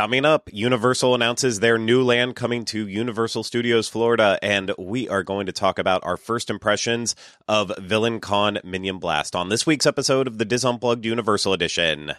Coming up, Universal announces their new land coming to Universal Studios Florida, and we are going to talk about our first impressions of Villain Con Minion Blast on this week's episode of the Dis Unplugged Universal Edition.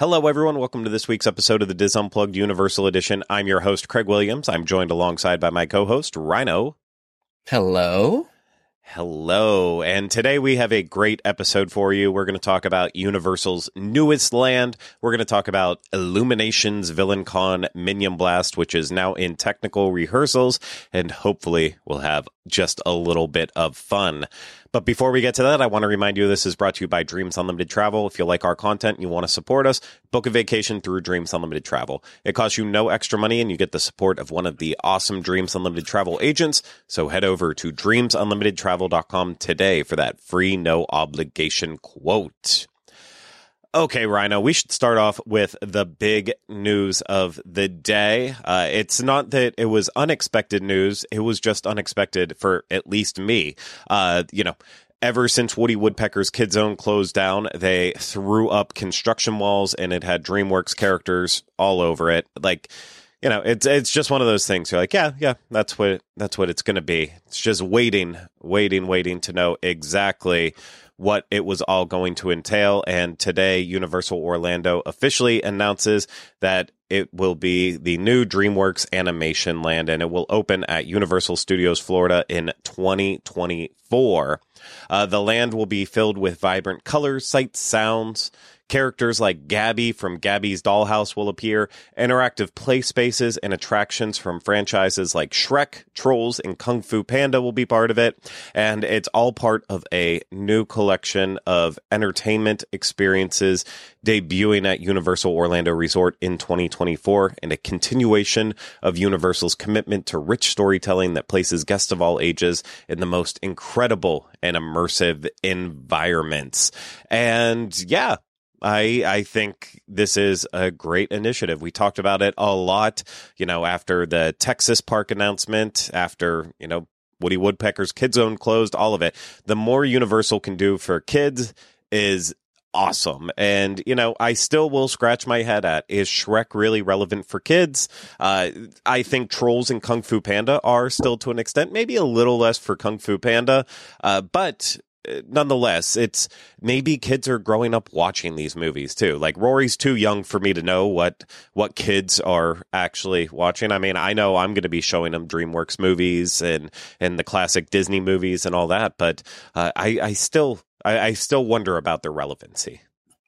Hello, everyone. Welcome to this week's episode of the Dis Unplugged Universal Edition. I'm your host, Craig Williams. I'm joined alongside by my co host, Ryno. Hello. Hello. And today we have a great episode for you. We're going to talk about Universal's newest land. We're going to talk about Illumination's Villain Con Minion Blast, which is now in technical rehearsals. And hopefully we'll have just a little bit of fun. But before we get to that, I want to remind you this is brought to you by Dreams Unlimited Travel. If you like our content and you want to support us, book a vacation through Dreams Unlimited Travel. It costs you no extra money and you get the support of one of the awesome Dreams Unlimited Travel agents. So head over to dreamsunlimitedtravel.com today for that free, no obligation quote. Okay, Ryno, we should start off with the big news of the day. Uh, it's not that it was unexpected news, it was just unexpected for at least me. Uh, you know, ever since Woody Woodpecker's Kid Zone closed down, they threw up construction walls and it had DreamWorks characters all over it. Like, you know, it's it's just one of those things. You're like, yeah, yeah, that's what that's what it's going to be. It's just waiting, waiting, waiting to know exactly what it was all going to entail. And today, Universal Orlando officially announces that it will be the new DreamWorks animation land and it will open at Universal Studios Florida in 2024. Uh, the land will be filled with vibrant colors, sights, sounds, Characters like Gabby from Gabby's Dollhouse will appear. Interactive play spaces and attractions from franchises like Shrek, Trolls, and Kung Fu Panda will be part of it. And it's all part of a new collection of entertainment experiences debuting at Universal Orlando Resort in 2024 and a continuation of Universal's commitment to rich storytelling that places guests of all ages in the most incredible and immersive environments. And yeah, I I think this is a great initiative. We talked about it a lot, you know, after the Texas park announcement, after, you know, Woody Woodpecker's Kid Zone closed, all of it. The more Universal can do for kids is awesome. And, you know, I still will scratch my head at is Shrek really relevant for kids? Uh, I think Trolls and Kung Fu Panda are still to an extent, maybe a little less for Kung Fu Panda. Uh, but nonetheless, it's maybe kids are growing up watching these movies too. Like Rory's too young for me to know what what kids are actually watching. I mean, I know I'm going to be showing them DreamWorks movies and and the classic Disney movies and all that, but uh, I I still I, I still wonder about their relevancy.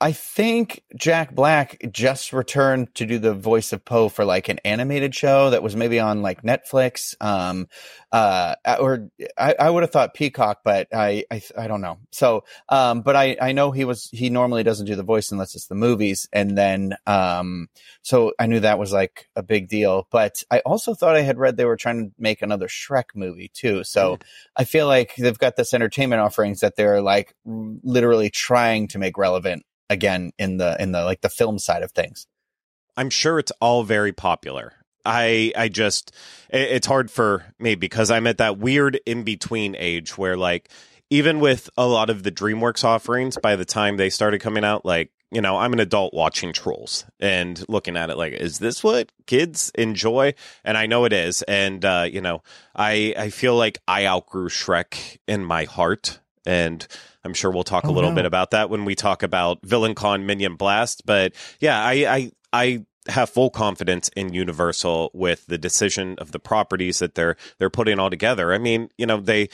I think Jack Black just returned to do the voice of Po for like an animated show that was maybe on like Netflix. Um, uh, or I, I would have thought Peacock, but I, I, I don't know. So, um, but I, I know he was, he normally doesn't do the voice unless it's the movies. And then, um, so I knew that was like a big deal, but I also thought I had read they were trying to make another Shrek movie too. So mm. I feel like they've got this entertainment offerings that they're like literally trying to make relevant again in the in the like the film side of things. I'm sure it's all very popular. I I just it's hard for me because I'm at that weird in between age where like even with a lot of the DreamWorks offerings by the time they started coming out like you know, I'm an adult watching Trolls and looking at it like, is this what kids enjoy? And I know it is. And, uh, you know, I, I feel like I outgrew Shrek in my heart. And I'm sure we'll talk oh, a little no. bit about that when we talk about Villain Con Minion Blast. But yeah, I, I, I have full confidence in Universal with the decision of the properties that they're they're putting all together. I mean, you know, they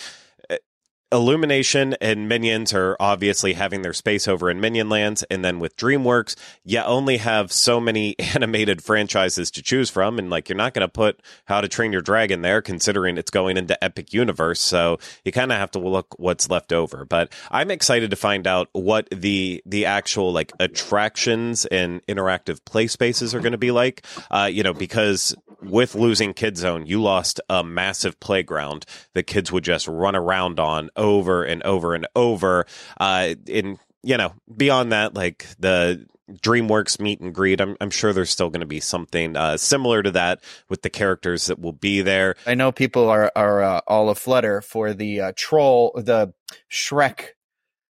Illumination and Minions are obviously having their space over in Minion Lands, and then with DreamWorks, you only have so many animated franchises to choose from, and like you're not going to put How to Train Your Dragon there, considering it's going into Epic Universe. So you kind of have to look what's left over. But I'm excited to find out what the the actual like attractions and interactive play spaces are going to be like. Uh, you know, because with losing Kid Zone, you lost a massive playground that kids would just run around on over and over and over. Uh, in you know, beyond that, like the DreamWorks meet and greet. I'm, I'm sure there's still going to be something uh, similar to that with the characters that will be there. I know people are are uh, all aflutter for the uh, troll, the Shrek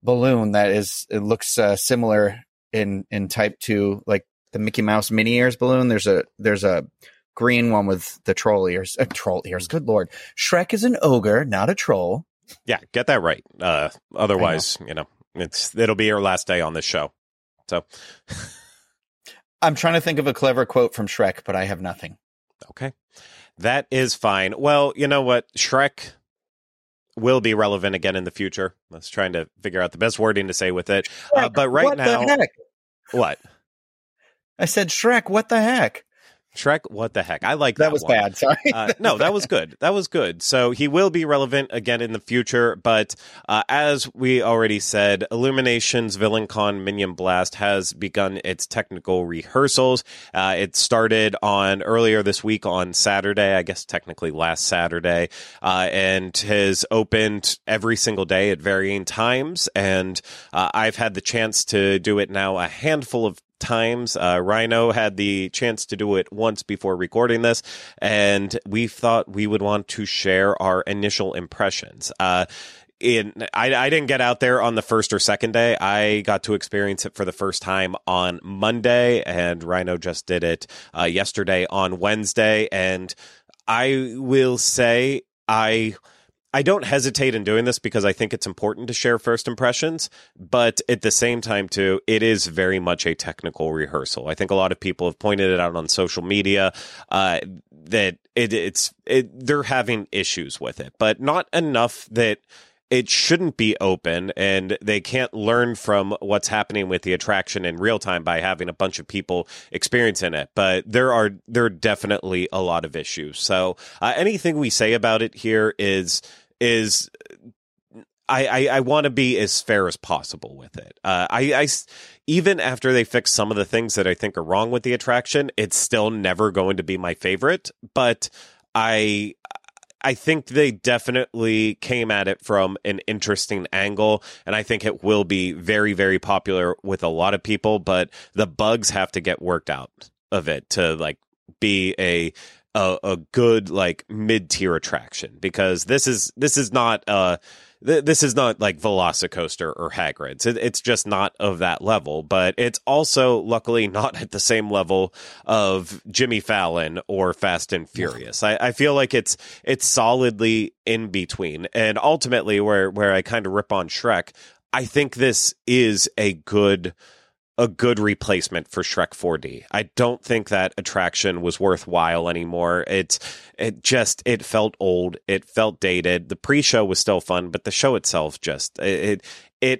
balloon that is it looks uh, similar in in type to like the Mickey Mouse mini ears balloon. There's a there's a green one with the troll ears. Uh, troll ears. Good lord, Shrek is an ogre, not a troll. Yeah, get that right. Uh, otherwise, know. you know, it's it'll be your last day on this show. So I'm trying to think of a clever quote from Shrek, but I have nothing. Okay. That is fine. Well, you know what? Shrek will be relevant again in the future. I was trying to figure out the best wording to say with it. Uh, but right what now, what? I said Shrek. What the heck? Shrek, what the heck? I like that. That was one. bad. Sorry. uh, no, that was good. That was good. So he will be relevant again in the future. But uh, as we already said, Illumination's Villain Con Minion Blast has begun its technical rehearsals. Uh, it started on earlier this week on Saturday, I guess technically last Saturday, uh, and has opened every single day at varying times. And uh, I've had the chance to do it now a handful of times. Uh, Ryno had the chance to do it once before recording this, and we thought we would want to share our initial impressions. Uh, in I, I didn't get out there on the first or second day. I got to experience it for the first time on Monday, and Ryno just did it uh, yesterday on Wednesday. And I will say I I don't hesitate in doing this because I think it's important to share first impressions, but at the same time, too, it is very much a technical rehearsal. I think a lot of people have pointed it out on social media uh, that it, it's it, they're having issues with it, but not enough that it shouldn't be open and they can't learn from what's happening with the attraction in real time by having a bunch of people experiencing it but there are there are definitely a lot of issues so uh, anything we say about it here is is I, I, I want to be as fair as possible with it. Uh, I, I, even after they fix some of the things that I think are wrong with the attraction, it's still never going to be my favorite. But I, I think they definitely came at it from an interesting angle, and I think it will be very, very popular with a lot of people. But the bugs have to get worked out of it to like be a a, a good like mid tier attraction because this is this is not uh th- this is not like Velocicoaster or Hagrid's. It, it's just not of that level, but it's also luckily not at the same level of Jimmy Fallon or Fast and Furious. I, I feel like it's it's solidly in between, and ultimately where where I kind of rip on Shrek, I think this is a good a good replacement for Shrek 4D. I don't think that attraction was worthwhile anymore. It's it just it felt old, it felt dated. The pre-show was still fun, but the show itself just it it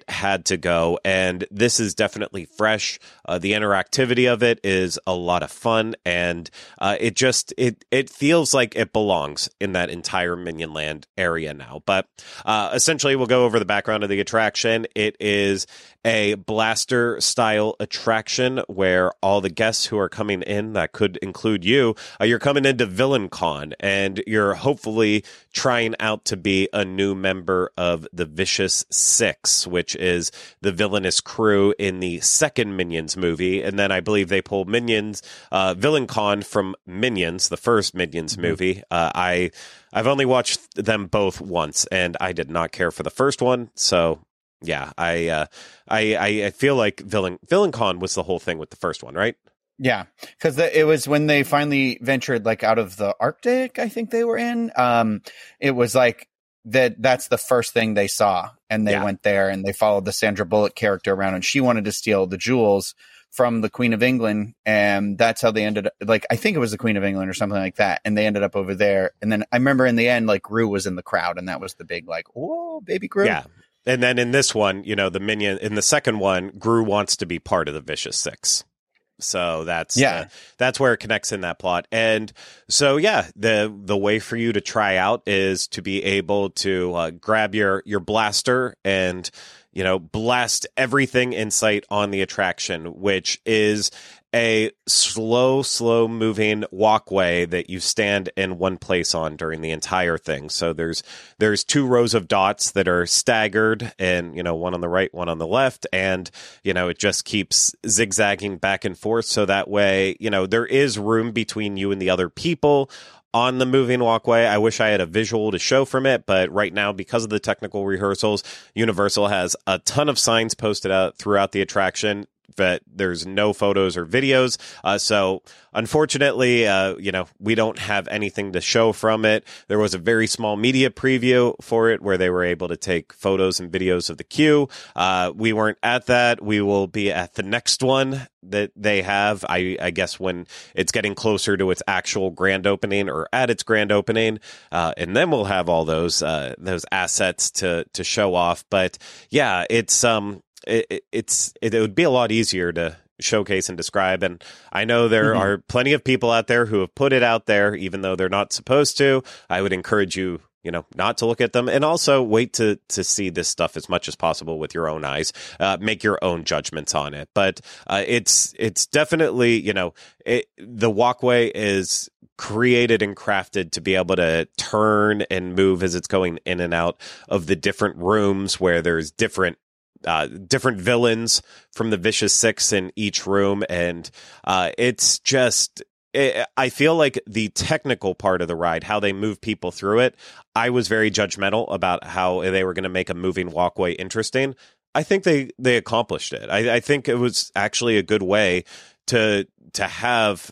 had to go. And this is definitely fresh. Uh, the interactivity of it is a lot of fun, and uh, it just it it feels like it belongs in that entire Minion Land area now. But uh, essentially, we'll go over the background of the attraction. It is a blaster style attraction where all the guests who are coming in, that could include you, uh, you're coming into Villain Con, and you're hopefully trying out to be a new member of the Vicious Six which is the villainous crew in the second Minions movie. And then I believe they pull Minions, uh, Villain Con from Minions, the first Minions mm-hmm. movie. Uh, I, I've only watched them both once and I did not care for the first one. So yeah, I, uh, I, I feel like Villain, Villain Con was the whole thing with the first one, right? Yeah, because it was when they finally ventured like out of the Arctic. I think they were in. Um, it was like that that's the first thing they saw. And they yeah. went there and they followed the Sandra Bullock character around. And she wanted to steal the jewels from the Queen of England. And that's how they ended up like I think it was the Queen of England or something like that. And they ended up over there. And then I remember in the end like Gru was in the crowd and that was the big like oh baby Gru yeah. And then in this one you know the minion in the second one Gru wants to be part of the Vicious Six so that's yeah, uh, that's where it connects in that plot. And so yeah, the the way for you to try out is to be able to uh, grab your your blaster and you know blast everything in sight on the attraction, which is a slow, slow moving walkway that you stand in one place on during the entire thing. So there's there's two rows of dots that are staggered, and you know one on the right, one on the left, and you know it just keeps zigzagging back and forth. So that way, you know there is room between you and the other people on the moving walkway. I wish I had a visual to show from it, but right now, because of the technical rehearsals, Universal has a ton of signs posted out throughout the attraction but there's no photos or videos. Uh, so unfortunately, uh, you know, we don't have anything to show from it. There was a very small media preview for it where they were able to take photos and videos of the queue. Uh, we weren't at that. We will be at the next one that they have. I, I guess when it's getting closer to its actual grand opening or at its grand opening, uh, and then we'll have all those uh, those assets to to show off. But yeah, it's um it, it's it, would be a lot easier to showcase and describe. And I know there mm-hmm. are plenty of people out there who have put it out there, even though they're not supposed to. I would encourage you, you know, not to look at them, and also wait to to see this stuff as much as possible with your own eyes. Uh, make your own judgments on it. But uh, it's it's definitely you know it, the walkway is created and crafted to be able to turn and move as it's going in and out of the different rooms where there's different uh, different villains from the Vicious Six in each room, and uh, it's just. It, I feel like the technical part of the ride, how they move people through it, I was very judgmental about how they were going to make a moving walkway interesting. I think they they accomplished it. I, I think it was actually a good way to to have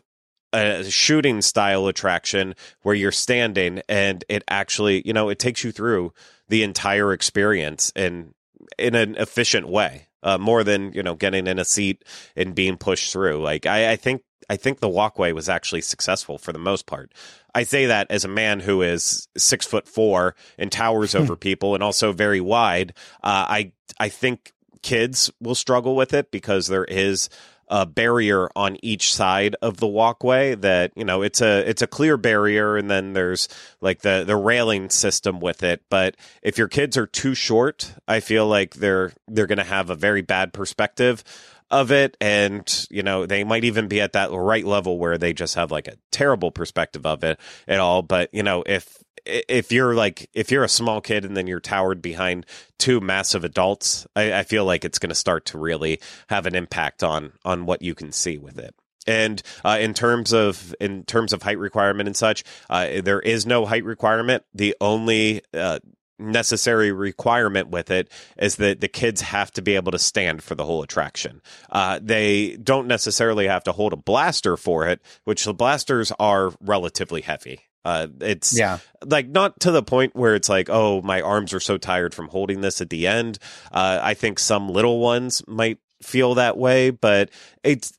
a shooting style attraction where you're standing and it actually, you know, it takes you through the entire experience and in an efficient way, uh, more than you know getting in a seat and being pushed through. Like I, I think I think the walkway was actually successful for the most part. I say that as a man who is six foot four and towers over people and also very wide. Uh, I I think kids will struggle with it because there is a barrier on each side of the walkway that you know it's a it's a clear barrier and then there's like the the railing system with it. But if your kids are too short i feel like they're they're going to have a very bad perspective of it. And you know they might even be at that right level where they just have like a terrible perspective of it at all. But you know if if you're like if you're a small kid and then you're towered behind two massive adults, I, I feel like it's going to start to really have an impact on on what you can see with it. And uh, in terms of in terms of height requirement and such, uh, there is no height requirement. The only uh, necessary requirement with it is that the kids have to be able to stand for the whole attraction. Uh, they don't necessarily have to hold a blaster for it, which the blasters are relatively heavy. Uh, it's yeah. like not to the point where it's like, oh, my arms are so tired from holding this at the end. Uh, I think some little ones might feel that way, but it's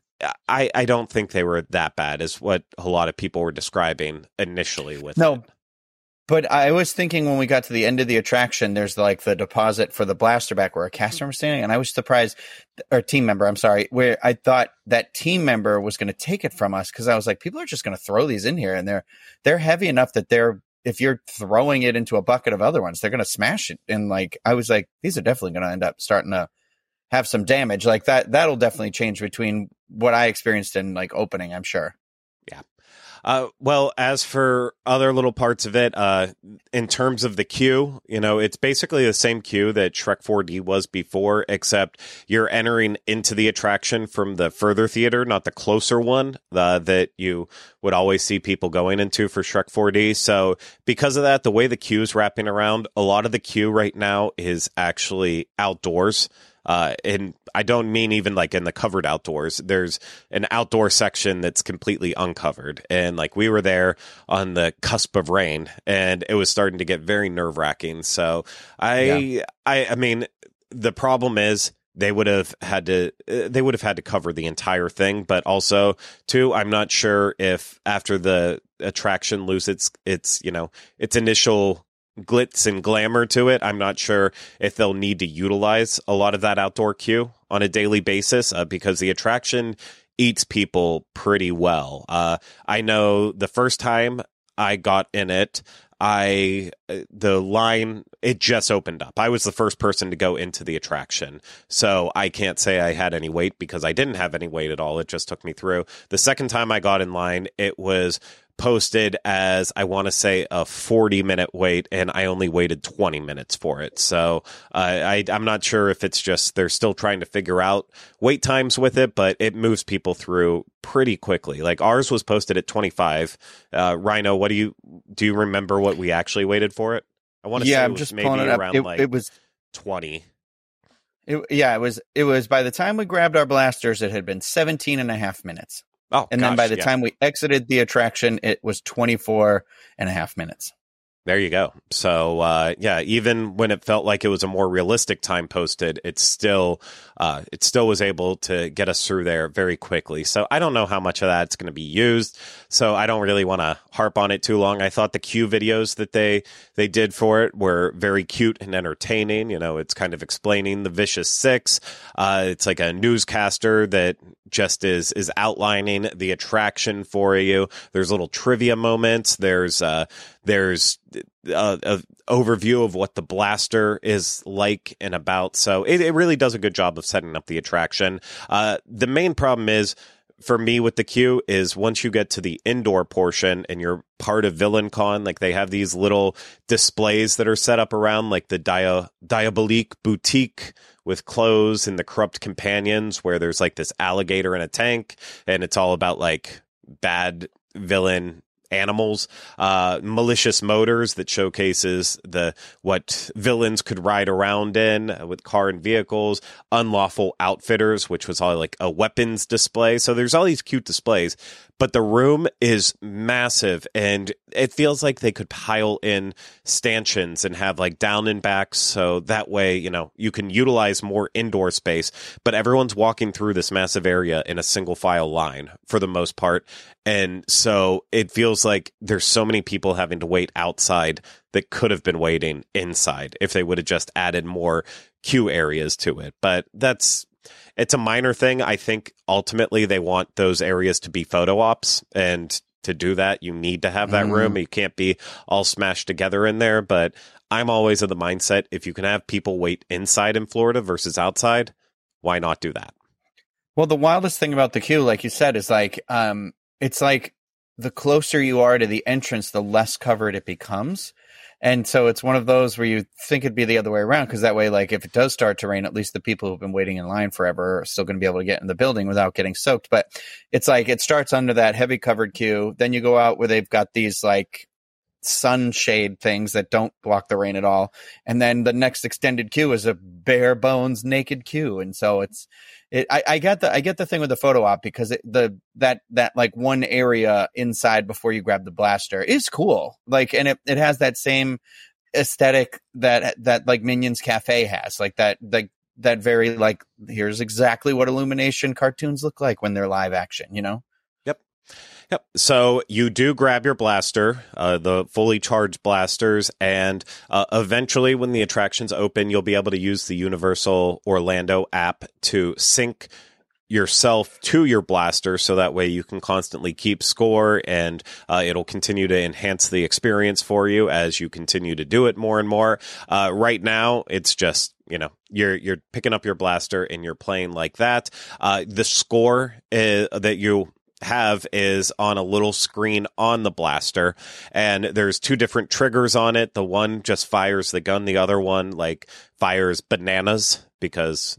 I, I don't think they were that bad as what a lot of people were describing initially with no it. But I was thinking when we got to the end of the attraction, there's like the deposit for the blaster back where a cast mm-hmm. member standing, and I was surprised, or team member, I'm sorry, where I thought that team member was going to take it from us because I was like, people are just going to throw these in here, and they're they're heavy enough that they're if you're throwing it into a bucket of other ones, they're going to smash it. And like I was like, these are definitely going to end up starting to have some damage. Like that that'll definitely change between what I experienced in like opening. I'm sure. Uh, well, as for other little parts of it, uh, in terms of the queue, you know, it's basically the same queue that Shrek 4D was before, except you're entering into the attraction from the further theater, not the closer one uh, that you would always see people going into for Shrek 4D. So, because of that, the way the queue is wrapping around, a lot of the queue right now is actually outdoors. Uh, and I don't mean even like in the covered outdoors. There's an outdoor section that's completely uncovered, and like we were there on the cusp of rain, and it was starting to get very nerve wracking. So I, yeah. I, I mean, the problem is they would have had to uh, they would have had to cover the entire thing but also too i'm not sure if after the attraction loses its its you know its initial glitz and glamour to it. I'm not sure if they'll need to utilize a lot of that outdoor queue on a daily basis uh, because the attraction eats people pretty well. Uh, I know the first time I got in it, I uh, the line it just opened up. I was the first person to go into the attraction, so I can't say I had any wait because I didn't have any wait at all. It just took me through. The second time I got in line, it was posted as I want to say a 40 minute wait, and I only waited 20 minutes for it. So uh, I, I'm not sure if it's just they're still trying to figure out wait times with it, but it moves people through pretty quickly. Like ours was posted at 25. Uh, Ryno, what do you do? You remember what we actually waited for it? I want to yeah, say I'm it was just maybe pulling it up. around It, like it was 20. it, yeah, it was it was by the time we grabbed our blasters, it had been 17 and a half minutes. Oh, And then by the yeah. time we exited the attraction, it was 24 and a half minutes. There you go. So uh, yeah, even when it felt like it was a more realistic time posted, it still uh, it still was able to get us through there very quickly. So I don't know how much of that's going to be used. So I don't really want to harp on it too long. I thought the Q videos that they they did for it were very cute and entertaining. You know, it's kind of explaining the Vicious Six. Uh, it's like a newscaster that just is is outlining the attraction for you. There's little trivia moments. There's uh, there's a, a overview of what the blaster is like and about. So it, it really does a good job of setting up the attraction. Uh, the main problem is for me with the queue is once you get to the indoor portion and you're part of Villain Con, like they have these little displays that are set up around like the Dia- Diabolique boutique with clothes and the corrupt companions where there's like this alligator in a tank and it's all about like bad villain animals uh malicious motors that showcases the what villains could ride around in uh, with car and vehicles unlawful outfitters which was all like a weapons display. So there's all these cute displays but the room is massive and it feels like they could pile in stanchions and have like down and backs so that way you know you can utilize more indoor space but everyone's walking through this massive area in a single file line for the most part and so it feels like there's so many people having to wait outside that could have been waiting inside if they would have just added more queue areas to it but that's it's a minor thing. I think ultimately they want those areas to be photo ops, and to do that, you need to have that Mhm. room. You can't be all smashed together in there. But I'm always of the mindset if you can have people wait inside in Florida versus outside, why not do that? Well, the wildest thing about the queue, like you said, is like um it's like the closer you are to the entrance, the less covered it becomes. And so it's one of those where you think it'd be the other way around because that way, like if it does start to rain, at least the people who've been waiting in line forever are still going to be able to get in the building without getting soaked. But it's like it starts under that heavy covered queue. Then you go out where they've got these like sunshade things that don't block the rain at all. And then the next extended queue is a bare bones naked queue. And so it's, it, I, I get the I get the thing with the photo op because it, the that that like one area inside before you grab the blaster is cool. Like and it, it has that same aesthetic that that like Minions Cafe has. Like that like that very like here's exactly what illumination cartoons look like when they're live action you know? Yep. So you do grab your blaster, uh, the fully charged blasters, and uh, eventually, when the attractions open, you'll be able to use the Universal Orlando app to sync yourself to your blaster so that way you can constantly keep score and uh, it'll continue to enhance the experience for you as you continue to do it more and more. Uh, right now it's just you know you're you're picking up your blaster and you're playing like that. Uh, the score is, that you have is on a little screen on the blaster and there's two different triggers on it. The one just fires the gun the other one like fires bananas because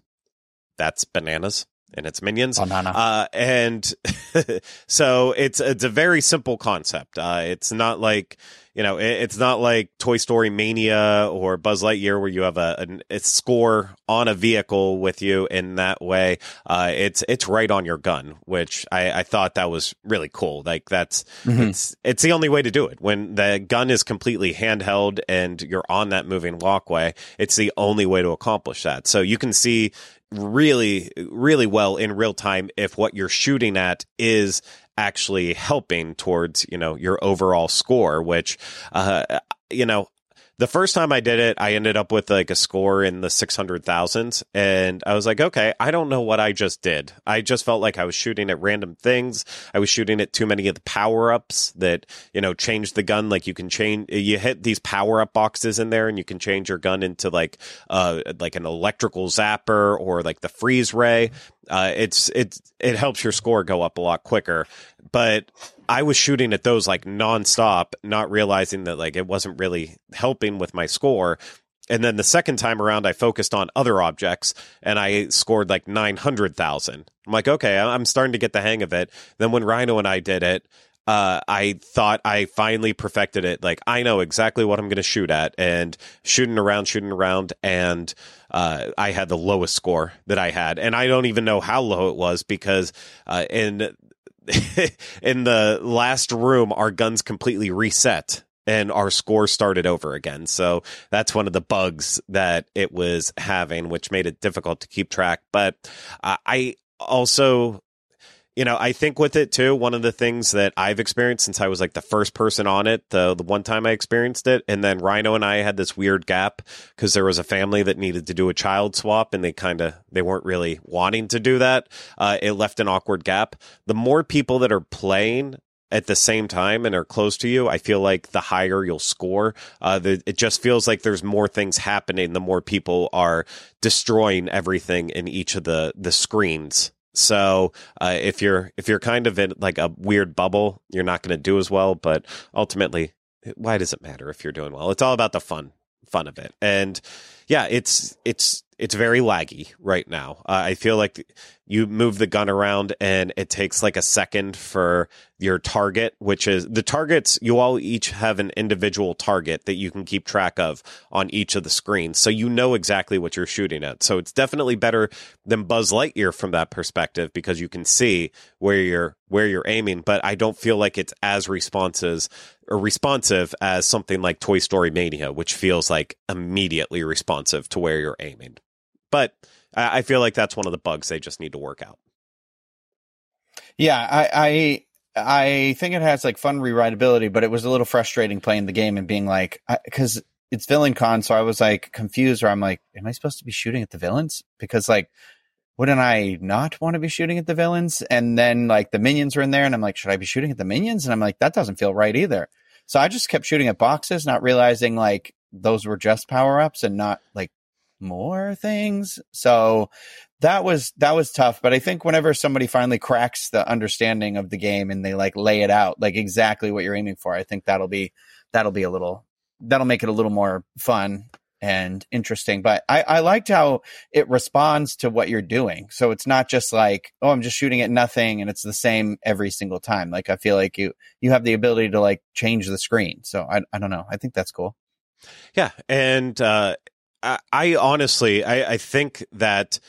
that's bananas and it's minions. Banana. Uh, and so it's it's a very simple concept. Uh, it's not like you know, it, it's not like Toy Story Mania or Buzz Lightyear where you have a, a, a score on a vehicle with you in that way. Uh, it's it's right on your gun, which I, I thought that was really cool. Like that's Mhm. it's it's the only way to do it when the gun is completely handheld and you're on that moving walkway. It's the only way to accomplish that. So you can see really really well in real time if what you're shooting at is actually helping towards you know your overall score which uh you know the first time I did it, I ended up with like a score in the 600,000s. And I was like, okay, I don't know what I just did. I just felt like I was shooting at random things. I was shooting at too many of the power ups that, you know, change the gun. Like you can change, you hit these power up boxes in there and you can change your gun into like, uh, like an electrical zapper or like the freeze ray. Uh, it's, it's, it helps your score go up a lot quicker. But I was shooting at those like nonstop, not realizing that like it wasn't really helping with my score. And then the second time around, I focused on other objects and I scored like 900,000. I'm like, okay, I'm starting to get the hang of it. Then when Ryno and I did it, uh, I thought I finally perfected it. Like I know exactly what I'm going to shoot at, and shooting around, shooting around, and uh, I had the lowest score that I had, and I don't even know how low it was because uh, in in the last room, our guns completely reset and our score started over again. So that's one of the bugs that it was having, which made it difficult to keep track. But uh, I also you know, I think with it too, one of the things that I've experienced since I was like the first person on it, the the one time I experienced it, and then Ryno and I had this weird gap because there was a family that needed to do a child swap, and they kind of they weren't really wanting to do that. Uh, it left an awkward gap. The more people that are playing at the same time and are close to you, I feel like the higher you'll score. Uh, the, it just feels like there's more things happening the more people are destroying everything in each of the the screens so uh, if you're if you're kind of in like a weird bubble, you're not going to do as well. But ultimately, why does it matter if you're doing well? It's all about the fun fun of it. And yeah, it's it's it's very laggy right now. Uh, I feel like you move the gun around and it takes like a second for your target, which is the targets. You all each have an individual target that you can keep track of on each of the screens. So you know exactly what you're shooting at. So it's definitely better than Buzz Lightyear from that perspective because you can see where you're, where you're aiming. But I don't feel like it's as responses or responsive as something like Toy Story Mania, which feels like immediately responsive to where you're aiming. But I feel like that's one of the bugs they just need to work out. Yeah, I, I I think it has like fun rewritability, but it was a little frustrating playing the game and being like, because it's villain con, so I was like confused. Where I'm like, am I supposed to be shooting at the villains? Because like, wouldn't I not want to be shooting at the villains? And then like the minions are in there, and I'm like, should I be shooting at the minions? And I'm like, that doesn't feel right either. So I just kept shooting at boxes, not realizing like those were just power ups and not like more things. So that was that was tough. But I think whenever somebody finally cracks the understanding of the game and they like lay it out like exactly what you're aiming for, I think that'll be that'll be a little that'll make it a little more fun and interesting. But I, I liked how it responds to what you're doing. So it's not just like, oh, I'm just shooting at nothing and it's the same every single time. Like I feel like you you have the ability to like change the screen. So I I don't know. I think that's cool. Yeah, and uh, I, honestly, I, I think that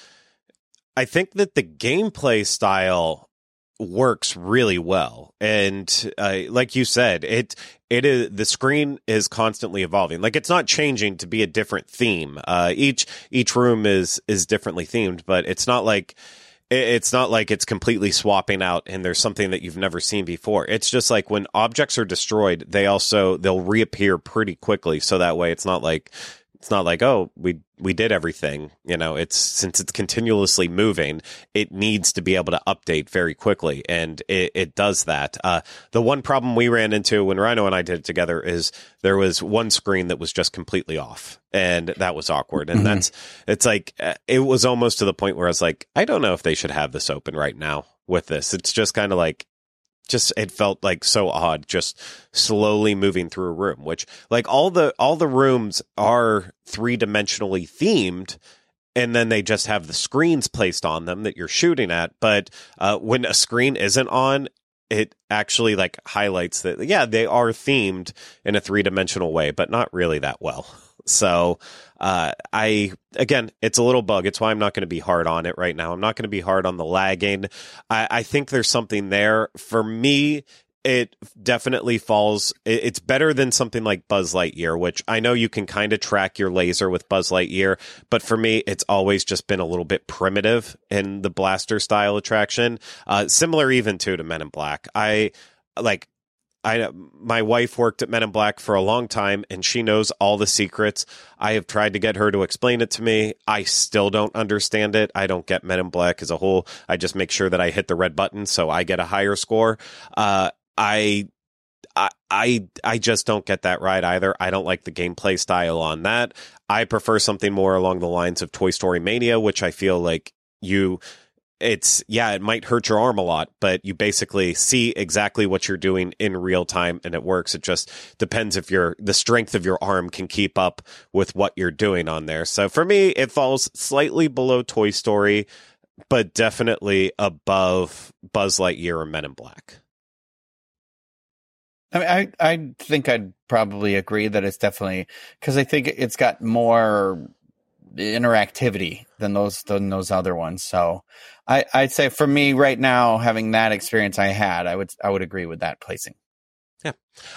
I think that the gameplay style works really well. And uh, like you said it it is the screen is constantly evolving. Like it's not changing to be a different theme. Uh, each each room is is differently themed but it's not like it's not like it's completely swapping out and there's something that you've never seen before. It's just like when objects are destroyed they also they'll reappear pretty quickly. So that way it's not like it's not like oh we we did everything you know? It's since it's continuously moving it needs to be able to update very quickly and it, it does that. Uh, the one problem we ran into when Ryno and i did it together is there was one screen that was just completely off and that was awkward and mm-hmm. that's it's like uh, it was almost to the point where i was like i don't know if they should have this open right now with this. It's just kind of like just it felt like so odd just slowly moving through a room which like all the all the rooms are three-dimensionally themed and then they just have the screens placed on them that you're shooting at but uh, when a screen isn't on it actually like highlights that yeah they are themed in a three-dimensional way but not really that well. So uh, I again, it's a little bug. It's why I'm not going to be hard on it right now. I'm not going to be hard on the lagging. I, I think there's something there for me. It definitely falls. It's better than something like Buzz Lightyear, which I know you can kind of track your laser with Buzz Lightyear, but for me, it's always just been a little bit primitive in the blaster style attraction. Uh, similar even to to Men in Black. I like I my wife worked at Men in Black for a long time and she knows all the secrets. I have tried to get her to explain it to me. I still don't understand it. I don't get Men in Black as a whole. I just make sure that I hit the red button so I get a higher score. Uh, I I, I I just don't get that right either. I don't like the gameplay style on that. I prefer something more along the lines of Toy Story Mania, which I feel like you it's yeah, it might hurt your arm a lot, but you basically see exactly what you're doing in real time and it works. It just depends if your the strength of your arm can keep up with what you're doing on there. So for me, it falls slightly below Toy Story, but definitely above Buzz Lightyear or Men in Black. I mean, I I think I'd probably agree that it's definitely because I think it's got more interactivity than those than those other ones. So I, I'd say for me right now, having that experience I had, I would I would agree with that placing. Yeah,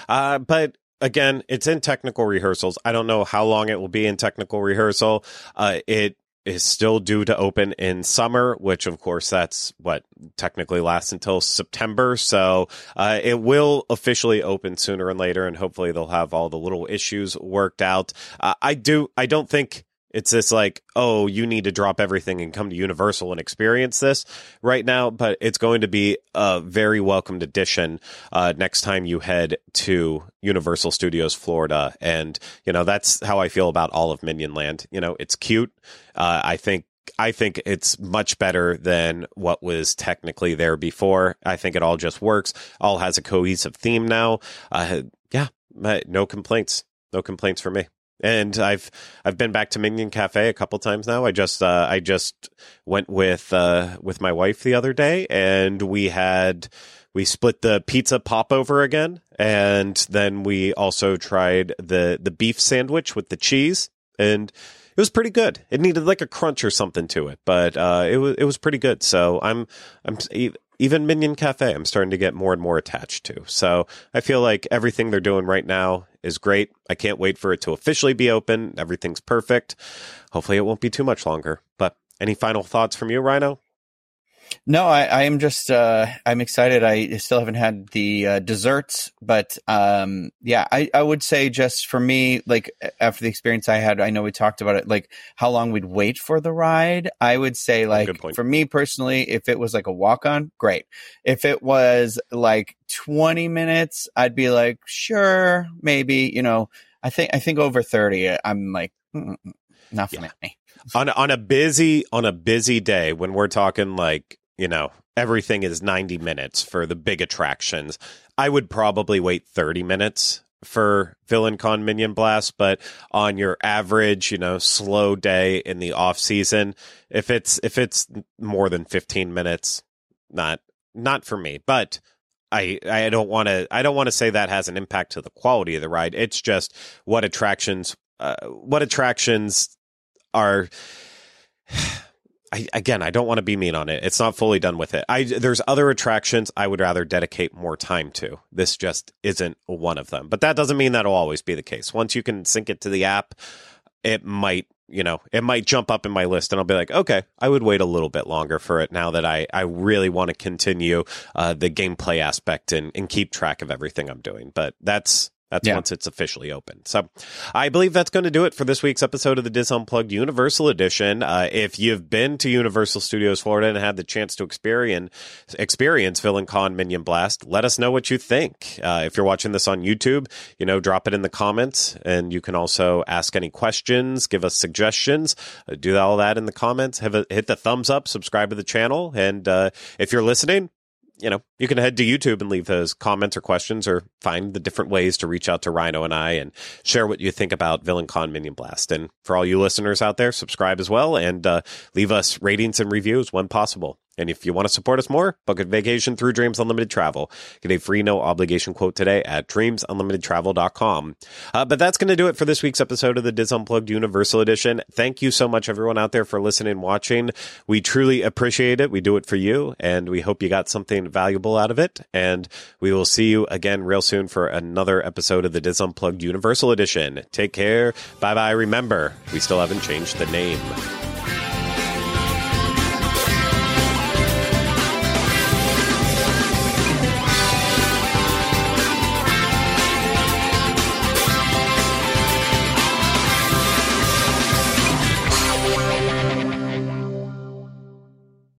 uh, but again, it's in technical rehearsals. I don't know how long it will be in technical rehearsal. Uh, it is still due to open in summer, which of course that's what technically lasts until September. So uh, it will officially open sooner and later, and hopefully they'll have all the little issues worked out. Uh, I do. I don't think it's this like, oh, you need to drop everything and come to Universal and experience this right now, but it's going to be a very welcomed addition uh, next time you head to Universal Studios Florida. And, you know, that's how I feel about all of Minion Land. You know, it's cute. Uh, I think I think it's much better than what was technically there before. I think it all just works. All has a cohesive theme now. Uh, yeah, no complaints. No complaints for me and I've I've been back to Minion Cafe a couple times now. I just uh, I just went with uh, with my wife the other day, and we had we split the pizza popover again, and then we also tried the the beef sandwich with the cheese, and it was pretty good. It needed like a crunch or something to it, but uh, it was it was pretty good. So I'm I'm even Minion Cafe, I'm starting to get more and more attached to. So I feel like everything they're doing right now is great. I can't wait for it to officially be open. Everything's perfect. Hopefully, it won't be too much longer. But any final thoughts from you, Ryno? No, I, I am just uh, I'm excited. I still haven't had the uh, desserts, but um, yeah, I, I would say just for me, like after the experience I had, I know we talked about it, like how long we'd wait for the ride. I would say like for me personally, if it was like a walk on, great. If it was like 20 minutes, I'd be like, sure, maybe. You know, I think I think over 30, I'm like, not for yeah. me on on a busy on a busy day when we're talking like you know everything is 90 minutes for the big attractions i would probably wait 30 minutes for villain con minion blast but on your average you know slow day in the off season if it's if it's more than 15 minutes not not for me but I, I don't want to I don't want to say that has an impact to the quality of the ride. It's just what attractions uh, what attractions are I, again, I don't want to be mean on it. It's not fully done with it. I there's other attractions I would rather dedicate more time to. This just isn't one of them. But that doesn't mean that'll always be the case. Once you can sync it to the app, it might, you know, it might jump up in my list and I'll be like, okay, I would wait a little bit longer for it now that I, I really want to continue uh, the gameplay aspect and, and keep track of everything I'm doing. But that's that's yeah. once it's officially open. So I believe that's going to do it for this week's episode of the Dis Unplugged Universal Edition. Uh, if you've been to Universal Studios Florida and had the chance to experience experience Villain Con Minion Blast, let us know what you think. Uh, if you're watching this on YouTube, you know, drop it in the comments, and you can also ask any questions, give us suggestions, uh, do all that in the comments. Have a, hit the thumbs up, subscribe to the channel, and uh, if you're listening, you know, you can head to YouTube and leave those comments or questions or find the different ways to reach out to Ryno and I and share what you think about Villain Con Minion Blast. And for all you listeners out there, subscribe as well and uh, leave us ratings and reviews when possible. And if you want to support us more, book a vacation through Dreams Unlimited Travel. Get a free no obligation quote today at dreamsunlimitedtravel.com. Uh, but that's going to do it for this week's episode of the Dis Unplugged Universal Edition. Thank you so much, everyone out there, for listening and watching. We truly appreciate it. We do it for you, and we hope you got something valuable out of it. And we will see you again real soon for another episode of the Dis Unplugged Universal Edition. Take care. Bye bye. Remember, we still haven't changed the name.